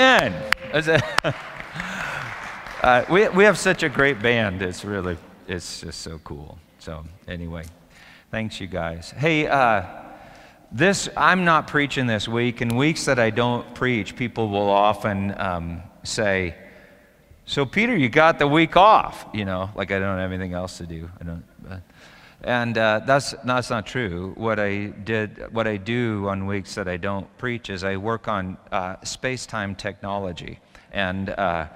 Amen. uh, we, we have such a great band. It's really, it's just so cool. So, anyway, thanks, you guys. Hey, uh, this, I'm not preaching this week. In weeks that I don't preach, people will often um, say, So, Peter, you got the week off. You know, like I don't have anything else to do. I don't. And uh, that's, that's not true. What I did, what I do on weeks that I don't preach is I work on uh, space-time technology, and uh,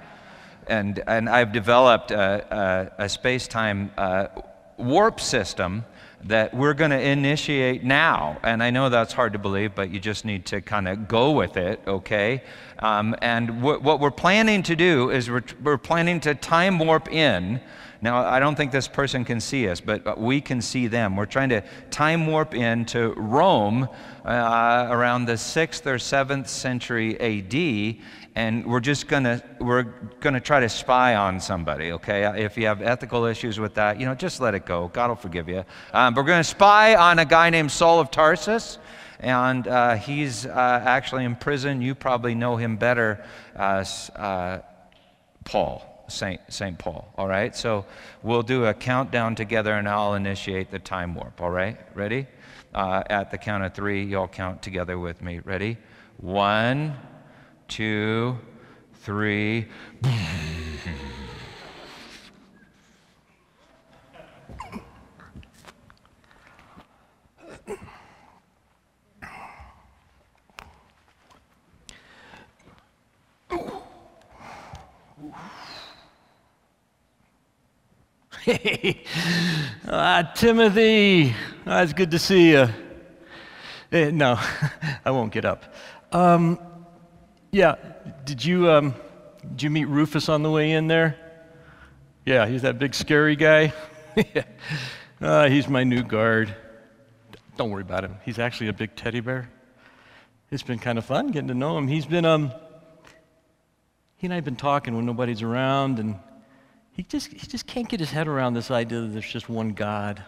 and and I've developed a, a, a space-time uh, warp system that we're going to initiate now. And I know that's hard to believe, but you just need to kind of go with it, okay? Um, and what we're planning to do is we're, we're planning to time warp in. Now, I don't think this person can see us, but we can see them. We're trying to time warp into Rome uh, around the 6th or 7th century AD, and we're just gonna we're gonna try to spy on somebody okay? If you have ethical issues with that you know just let it go. God will forgive you. Um, we're gonna spy on a guy named saul of tarsus and uh, he's uh, actually in prison you probably know him better uh, paul Saint, Saint Paul, all right? So we'll do a countdown together and I'll initiate the time warp, all right? Ready? Uh, at the count of three, y'all count together with me. Ready? One, two, three. Hey, uh, Timothy, oh, it's good to see you. Eh, no, I won't get up. Um, yeah, did you, um, did you meet Rufus on the way in there? Yeah, he's that big scary guy. uh, he's my new guard. Don't worry about him. He's actually a big teddy bear. It's been kind of fun getting to know him. He's been, um, he and I have been talking when nobody's around, and he just, he just can't get his head around this idea that there's just one God.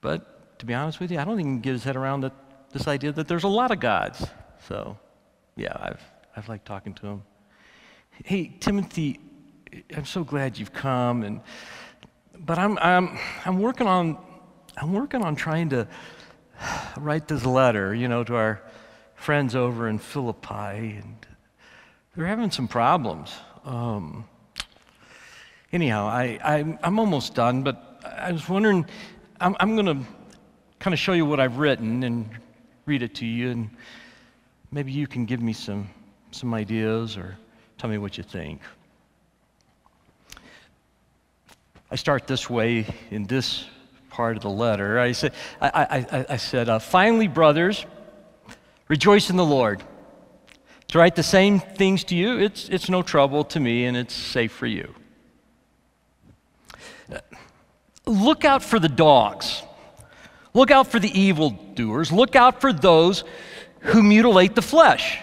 But to be honest with you, I don't even get his head around that, this idea that there's a lot of gods. So, yeah, I've, I've liked talking to him. Hey, Timothy, I'm so glad you've come. And, but I'm, I'm, I'm, working on, I'm working on trying to write this letter, you know, to our friends over in Philippi. And they're having some problems. Um, anyhow, I, I, am almost done, but I was wondering, I'm, I'm going to kind of show you what I've written and read it to you, and maybe you can give me some, some ideas or tell me what you think. I start this way in this part of the letter. I said, I, I, I said uh, finally, brothers, rejoice in the Lord. To write the same things to you, it's, it's no trouble to me and it's safe for you. Look out for the dogs. Look out for the evildoers. Look out for those who mutilate the flesh.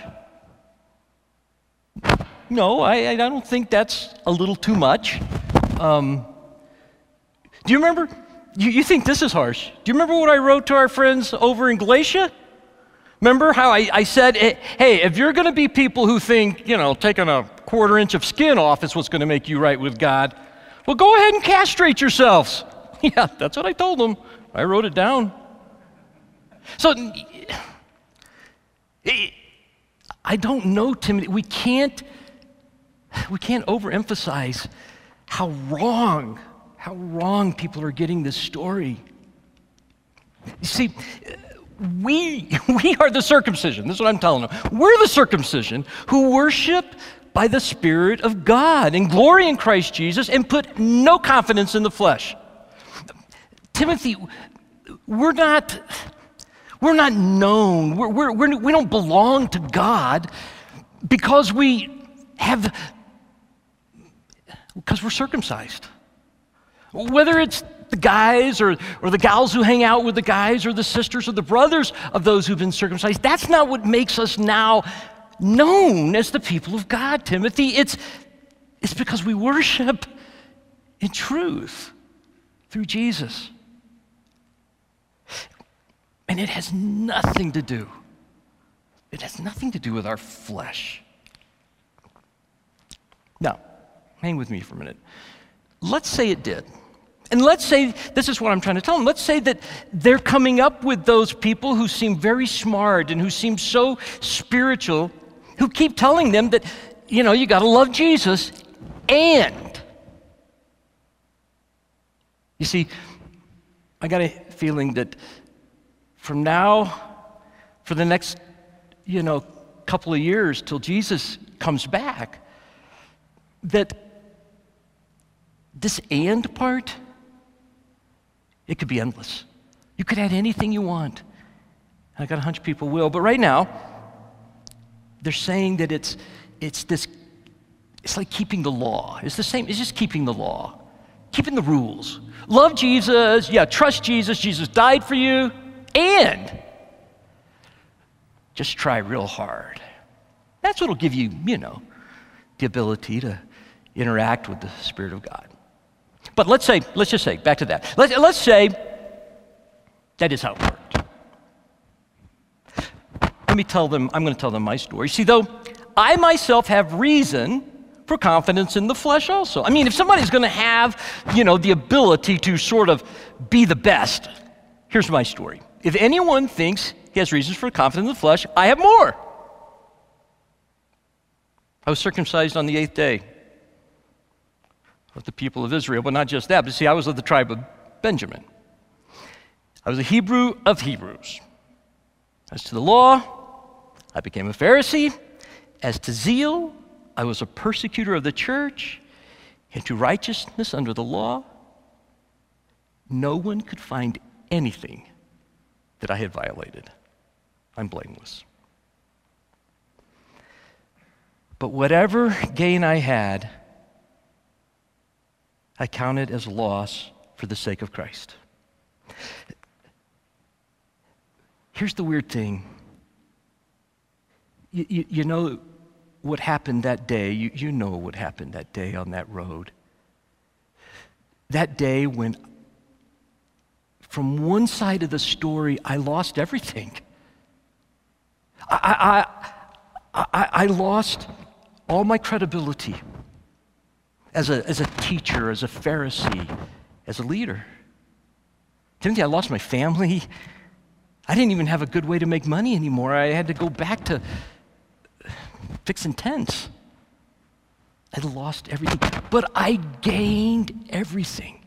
No, I, I don't think that's a little too much. Um, do you remember? You, you think this is harsh. Do you remember what I wrote to our friends over in Galatia? Remember how I, I said, hey, if you're going to be people who think, you know, taking a quarter inch of skin off is what's going to make you right with God, well, go ahead and castrate yourselves. yeah, that's what I told them. I wrote it down. So, I don't know, Timothy. We can't, we can't overemphasize how wrong, how wrong people are getting this story. You see, we, we are the circumcision. This is what I'm telling them. We're the circumcision who worship by the Spirit of God and glory in Christ Jesus and put no confidence in the flesh. Timothy, we're not, we're not known, we're, we're, we're, we do not belong to God because we have, because we're circumcised. Whether it's the guys or, or the gals who hang out with the guys or the sisters or the brothers of those who've been circumcised, that's not what makes us now known as the people of God, Timothy. It's, it's because we worship in truth through Jesus. And it has nothing to do, it has nothing to do with our flesh. Now, hang with me for a minute. Let's say it did. And let's say, this is what I'm trying to tell them. Let's say that they're coming up with those people who seem very smart and who seem so spiritual, who keep telling them that, you know, you got to love Jesus and. You see, I got a feeling that from now, for the next, you know, couple of years till Jesus comes back, that this and part, it could be endless. You could add anything you want. I got a hunch people will, but right now, they're saying that it's, it's this, it's like keeping the law. It's the same, it's just keeping the law, keeping the rules. Love Jesus, yeah, trust Jesus, Jesus died for you, and just try real hard. That's what'll give you, you know, the ability to interact with the Spirit of God. But let's say, let's just say, back to that. Let's, let's say that is how it worked. Let me tell them, I'm going to tell them my story. See, though, I myself have reason for confidence in the flesh also. I mean, if somebody's going to have, you know, the ability to sort of be the best, here's my story. If anyone thinks he has reasons for confidence in the flesh, I have more. I was circumcised on the eighth day of the people of Israel, but not just that, but see, I was of the tribe of Benjamin. I was a Hebrew of Hebrews. As to the law, I became a Pharisee. As to zeal, I was a persecutor of the church. And to righteousness under the law, no one could find anything that I had violated. I'm blameless. But whatever gain I had, I counted as loss for the sake of Christ. Here's the weird thing. You, you, you, know what happened that day. You, you know what happened that day on that road. That day when, from one side of the story, I lost everything. I, I, I, I lost all my credibility as a, as a teacher, as a Pharisee, as a leader. Timothy, I lost my family. I didn't even have a good way to make money anymore. I had to go back to fixing tents. I lost everything, but I gained everything.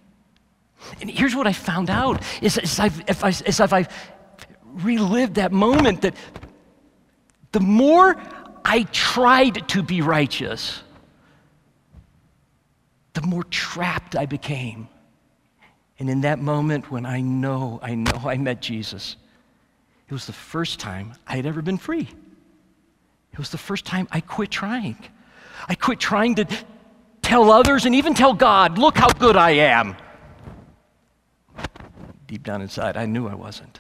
And here's what I found out is, is I've, if I, I've relived that moment that the more I tried to be righteous, the more trapped I became. And in that moment when I know, I know I met Jesus, it was the first time I had ever been free. It was the first time I quit trying. I quit trying to tell others and even tell God, look how good I am. Deep down inside, I knew I wasn't.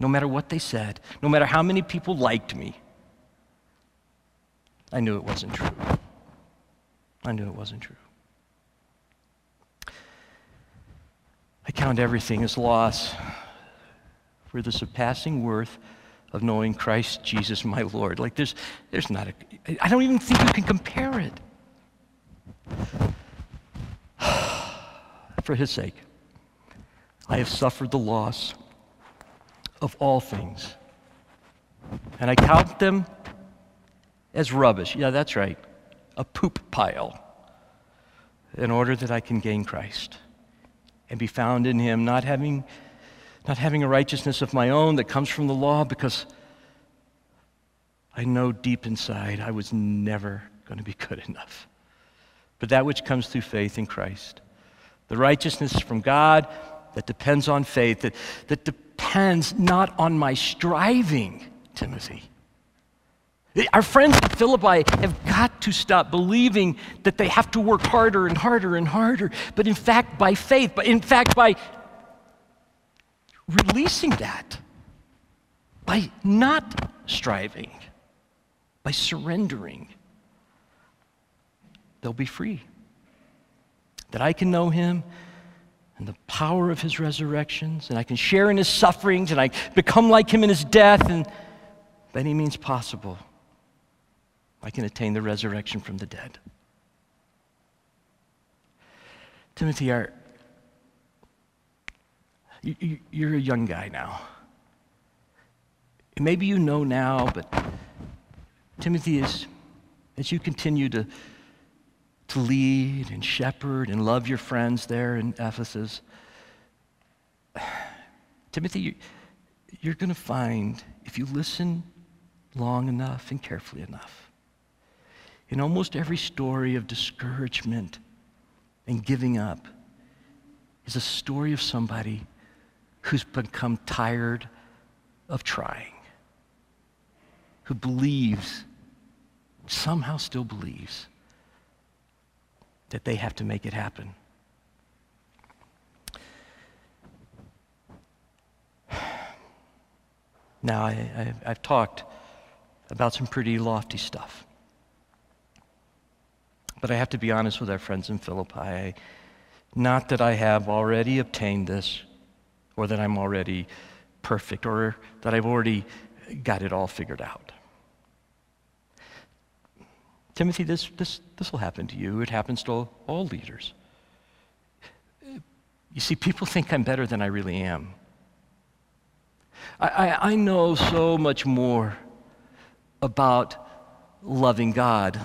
No matter what they said, no matter how many people liked me, I knew it wasn't true. I knew it wasn't true. I count everything as loss for the surpassing worth of knowing Christ Jesus my Lord. Like there's there's not a I don't even think you can compare it. for his sake, I have suffered the loss of all things. And I count them as rubbish. Yeah, that's right. A poop pile. In order that I can gain Christ and be found in him, not having, not having a righteousness of my own that comes from the law, because I know deep inside I was never going to be good enough. But that which comes through faith in Christ, the righteousness from God that depends on faith, that, that depends not on my striving, Timothy. Our friends at Philippi have got to stop believing that they have to work harder and harder and harder, but in fact, by faith, but in fact, by releasing that, by not striving, by surrendering, they'll be free. That I can know Him and the power of His resurrections, and I can share in His sufferings, and I become like Him in His death, and by any means possible I can attain the resurrection from the dead. Timothy, you, you're a young guy now. Maybe you know now, but Timothy, as, as you continue to, to lead and shepherd and love your friends there in Ephesus, Timothy, you, you're going to find, if you listen long enough and carefully enough, in almost every story of discouragement and giving up is a story of somebody who's become tired of trying, who believes, somehow still believes, that they have to make it happen. Now, I, have talked about some pretty lofty stuff. But I have to be honest with our friends in Philippi. Not that I have already obtained this, or that I'm already perfect, or that I've already got it all figured out. Timothy, this, this, this will happen to you. It happens to all leaders. You see, people think I'm better than I really am. I, I, I know so much more about loving God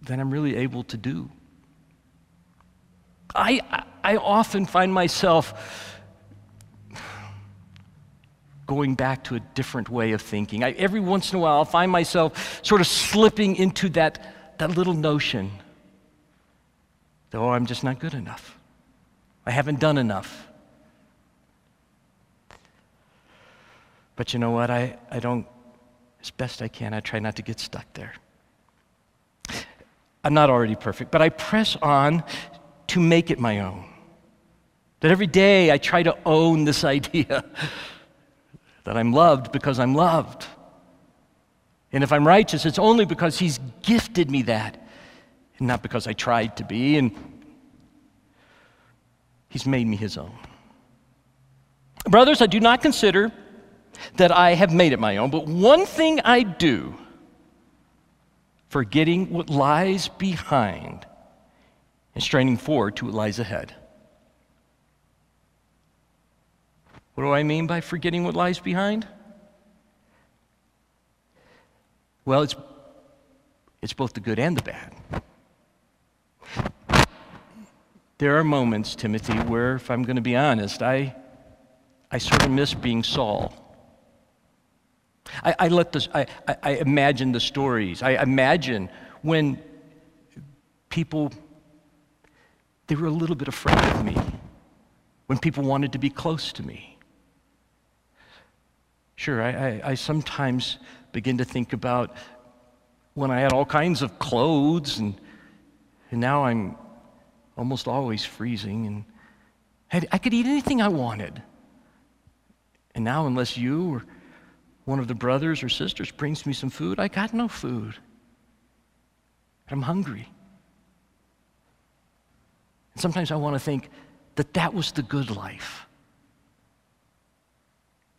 than I'm really able to do. I, I often find myself going back to a different way of thinking. I, every once in a while, I'll find myself sort of slipping into that, that little notion that, oh, I'm just not good enough. I haven't done enough. But you know what? I, I don't, as best I can, I try not to get stuck there. I'm not already perfect, but I press on to make it my own. That every day I try to own this idea that I'm loved because I'm loved. And if I'm righteous, it's only because He's gifted me that, and not because I tried to be, and He's made me His own. Brothers, I do not consider that I have made it my own, but one thing I do, forgetting what lies behind and straining forward to what lies ahead. What do I mean by forgetting what lies behind? Well, it's, it's both the good and the bad. There are moments, Timothy, where, if I'm going to be honest, I, I sort of miss being Saul. I, I let this, I, I, I imagine the stories. I imagine when people, they were a little bit afraid of me, when people wanted to be close to me. Sure, I, I, I sometimes begin to think about when I had all kinds of clothes and, and now I'm almost always freezing and I, I could eat anything I wanted. And now, unless you or one of the brothers or sisters brings me some food, I got no food. I'm hungry. And sometimes I want to think that that was the good life.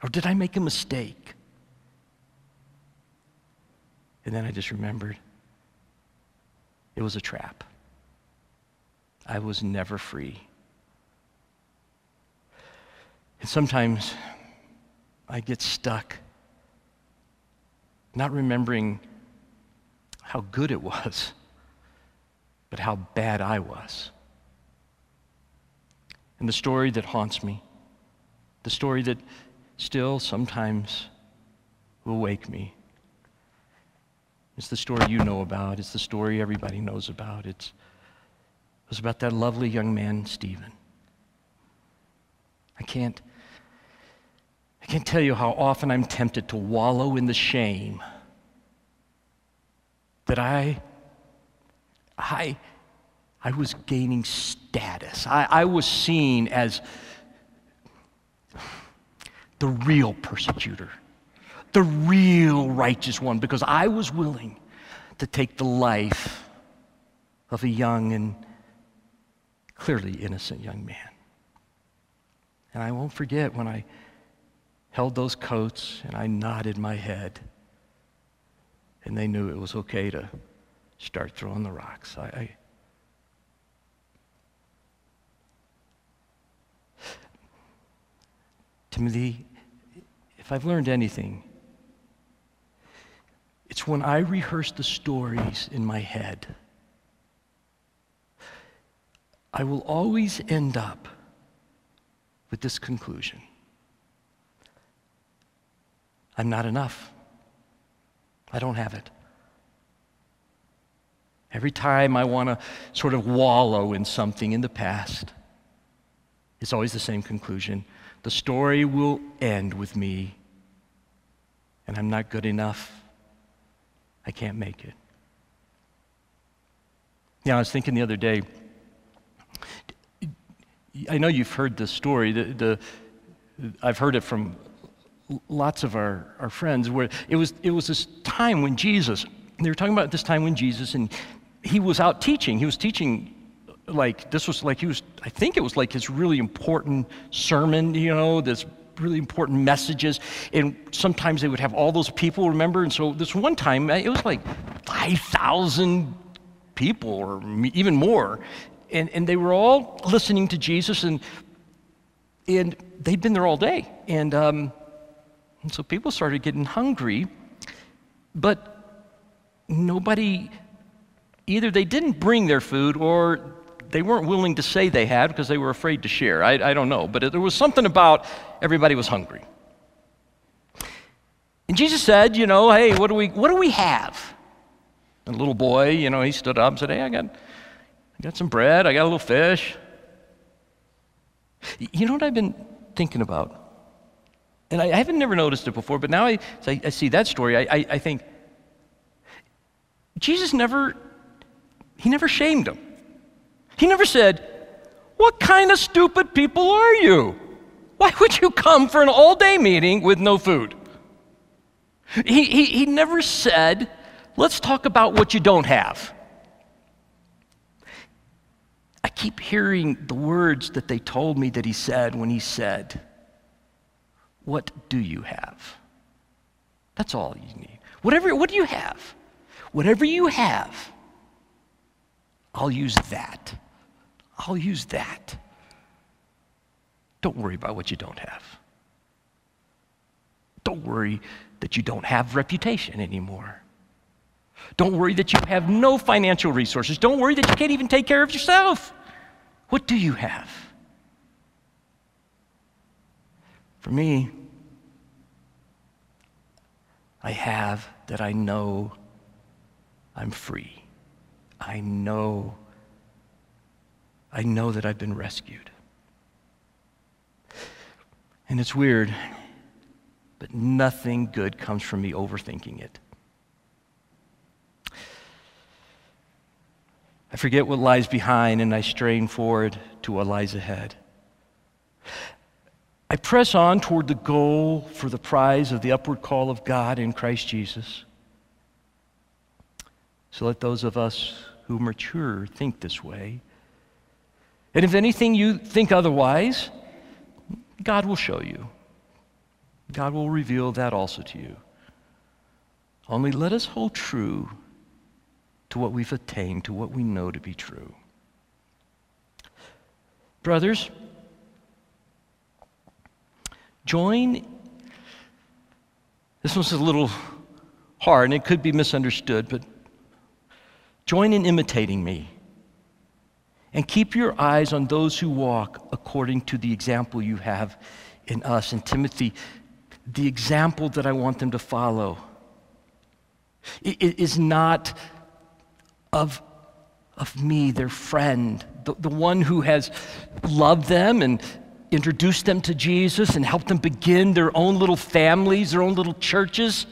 Or did I make a mistake? And then I just remembered it was a trap. I was never free. And sometimes I get stuck not remembering how good it was, but how bad I was. And the story that haunts me, the story that still sometimes will wake me, it's the story you know about. It's the story everybody knows about. It's, it was about that lovely young man, Stephen. I can't I can't tell you how often I'm tempted to wallow in the shame that I, I, I was gaining status. I, I was seen as the real persecutor, the real righteous one, because I was willing to take the life of a young and clearly innocent young man. And I won't forget when I held those coats and I nodded my head, and they knew it was okay to start throwing the rocks. I, I Timothy, I've learned anything, it's when I rehearse the stories in my head. I will always end up with this conclusion I'm not enough. I don't have it. Every time I want to sort of wallow in something in the past, it's always the same conclusion. The story will end with me, and I'm not good enough. I can't make it. Yeah, I was thinking the other day, I know you've heard this story. The, the, I've heard it from lots of our, our friends where it was, it was this time when Jesus, they were talking about this time when Jesus, and he was out teaching. He was teaching like, this was like he was, I think it was like his really important sermon, you know, this really important messages. And sometimes they would have all those people, remember? And so this one time, it was like 5,000 people or even more. And, and they were all listening to Jesus, and, and they'd been there all day. And, um, and so people started getting hungry, but nobody, either they didn't bring their food or they weren't willing to say they had because they were afraid to share. I, I don't know. But there was something about everybody was hungry. And Jesus said, you know, hey, what do we, what do we have? And the little boy, you know, he stood up and said, hey, I got, I got some bread, I got a little fish. You know what I've been thinking about? And I, I haven't never noticed it before, but now I, I, I see that story, I, I, think, Jesus never, he never shamed him. He never said, What kind of stupid people are you? Why would you come for an all day meeting with no food? He, he, he never said, Let's talk about what you don't have. I keep hearing the words that they told me that he said when he said, What do you have? That's all you need. Whatever, what do you have? Whatever you have, I'll use that. I'll use that. Don't worry about what you don't have. Don't worry that you don't have reputation anymore. Don't worry that you have no financial resources. Don't worry that you can't even take care of yourself. What do you have? For me, I have that I know I'm free. I know I know that I've been rescued. And it's weird, but nothing good comes from me overthinking it. I forget what lies behind and I strain forward to what lies ahead. I press on toward the goal for the prize of the upward call of God in Christ Jesus. So let those of us who mature think this way. And if anything you think otherwise, God will show you. God will reveal that also to you. Only let us hold true to what we've attained, to what we know to be true. Brothers, join. This one's a little hard and it could be misunderstood, but join in imitating me. And keep your eyes on those who walk according to the example you have in us. And Timothy, the example that I want them to follow is not of, of me, their friend, the, the one who has loved them and introduced them to Jesus and helped them begin their own little families, their own little churches.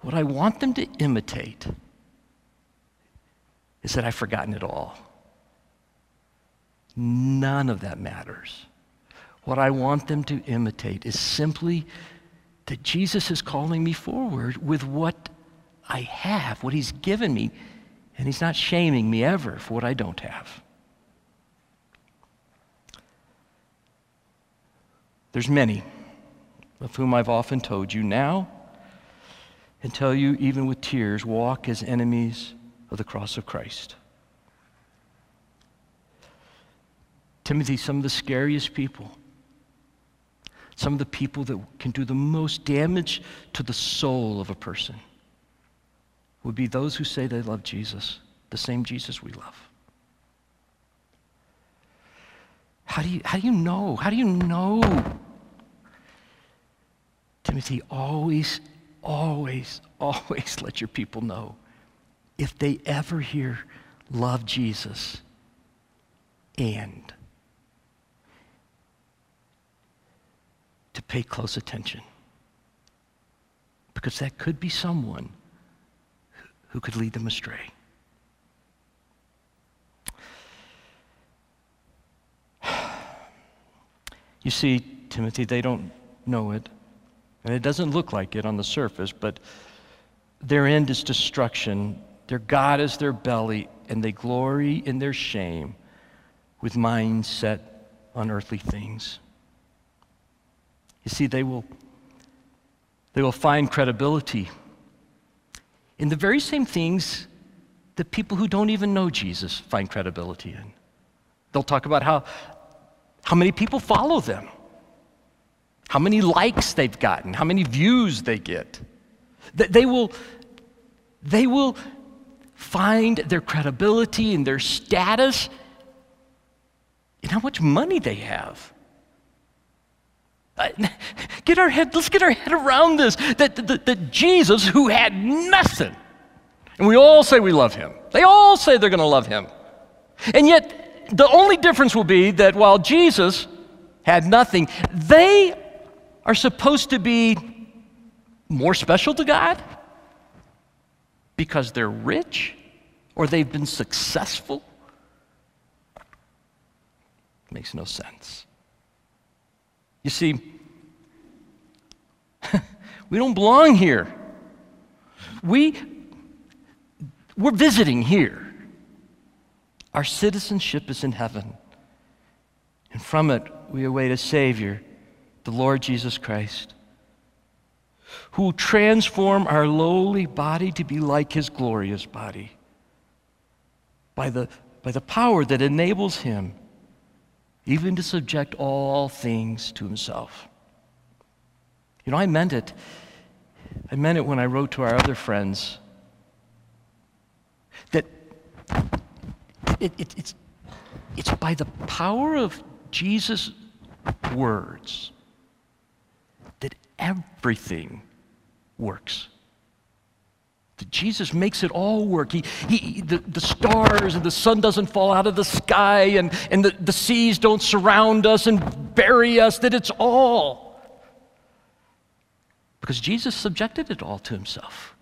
What I want them to imitate is that I've forgotten it all. None of that matters. What I want them to imitate is simply that Jesus is calling me forward with what I have, what He's given me, and He's not shaming me ever for what I don't have. There's many of whom I've often told you now and tell you even with tears walk as enemies of the cross of Christ. Timothy, some of the scariest people some of the people that can do the most damage to the soul of a person would be those who say they love Jesus, the same Jesus we love. How do you, how do you know? How do you know? Timothy, always, always, always let your people know if they ever hear love Jesus and to pay close attention. Because that could be someone who could lead them astray. You see, Timothy, they don't know it. And it doesn't look like it on the surface, but their end is destruction. Their God is their belly, and they glory in their shame with minds set on earthly things. You see, they will, they will find credibility in the very same things that people who don't even know Jesus find credibility in. They'll talk about how, how many people follow them, how many likes they've gotten, how many views they get. They will, they will find their credibility and their status in how much money they have. Uh, get our head, let's get our head around this. That, that, that Jesus, who had nothing, and we all say we love him, they all say they're going to love him. And yet, the only difference will be that while Jesus had nothing, they are supposed to be more special to God because they're rich or they've been successful. Makes no sense. You see, we don't belong here. We, we're visiting here. Our citizenship is in heaven. And from it, we await a Savior, the Lord Jesus Christ, who transform our lowly body to be like His glorious body by the, by the power that enables Him even to subject all things to himself. You know, I meant it. I meant it when I wrote to our other friends that it, it, it's, it's by the power of Jesus' words everything works. That Jesus makes it all work. He, he, the, the stars and the sun doesn't fall out of the sky and, and the, the seas don't surround us and bury us, that it's all. Because Jesus subjected it all to himself.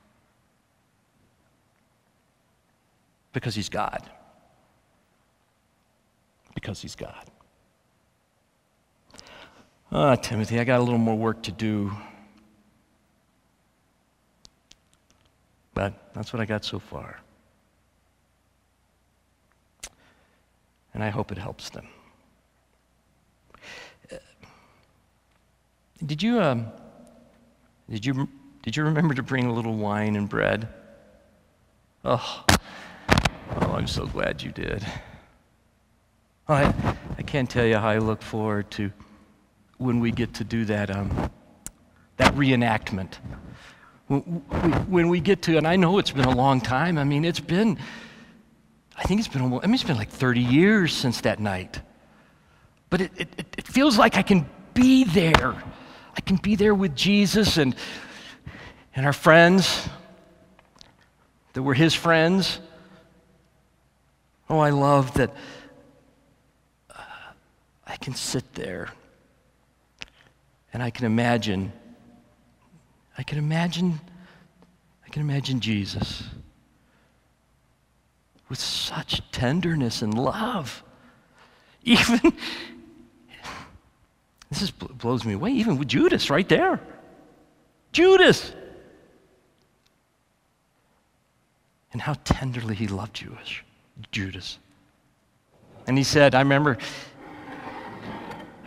Because he's God. Because he's God. Ah, oh, Timothy, I got a little more work to do. But that's what I got so far. And I hope it helps them. Uh, did you, um, did you, did you remember to bring a little wine and bread? Oh, oh I'm so glad you did. I, I can't tell you how I look forward to when we get to do that, um, that reenactment when we get to, and I know it's been a long time. I mean, it's been, I think it's been, almost, I mean, it's been like 30 years since that night. But it, it, it feels like I can be there. I can be there with Jesus and, and our friends that were his friends. Oh, I love that uh, I can sit there and I can imagine I can imagine, I can imagine Jesus with such tenderness and love. Even, this is, blows me away, even with Judas right there. Judas. And how tenderly he loved Jewish, Judas. And he said, I remember,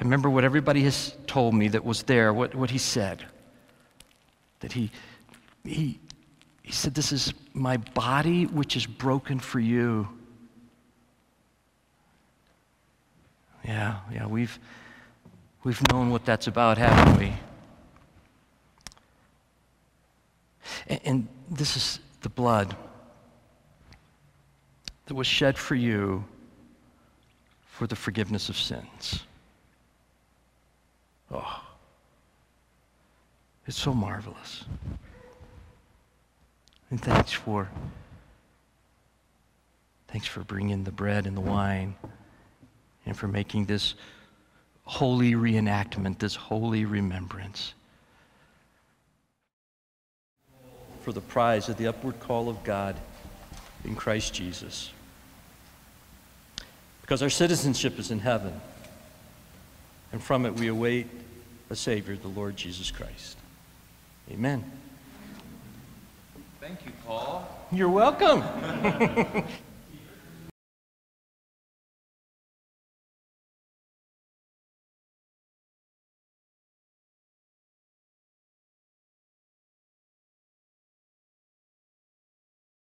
remember what everybody has told me that was there, what, what he said that he, he, he said, This is my body which is broken for you. Yeah, yeah, we've, We've known what that's about, haven't we? And, and this is the blood that was shed for you for the forgiveness of sins. Oh, it's so marvelous. And thanks for thanks for bringing the bread and the wine and for making this holy reenactment, this holy remembrance. For the prize of the upward call of God in Christ Jesus. Because our citizenship is in heaven, and from it we await a Savior, the Lord Jesus Christ. Amen. Thank you, Paul. You're welcome.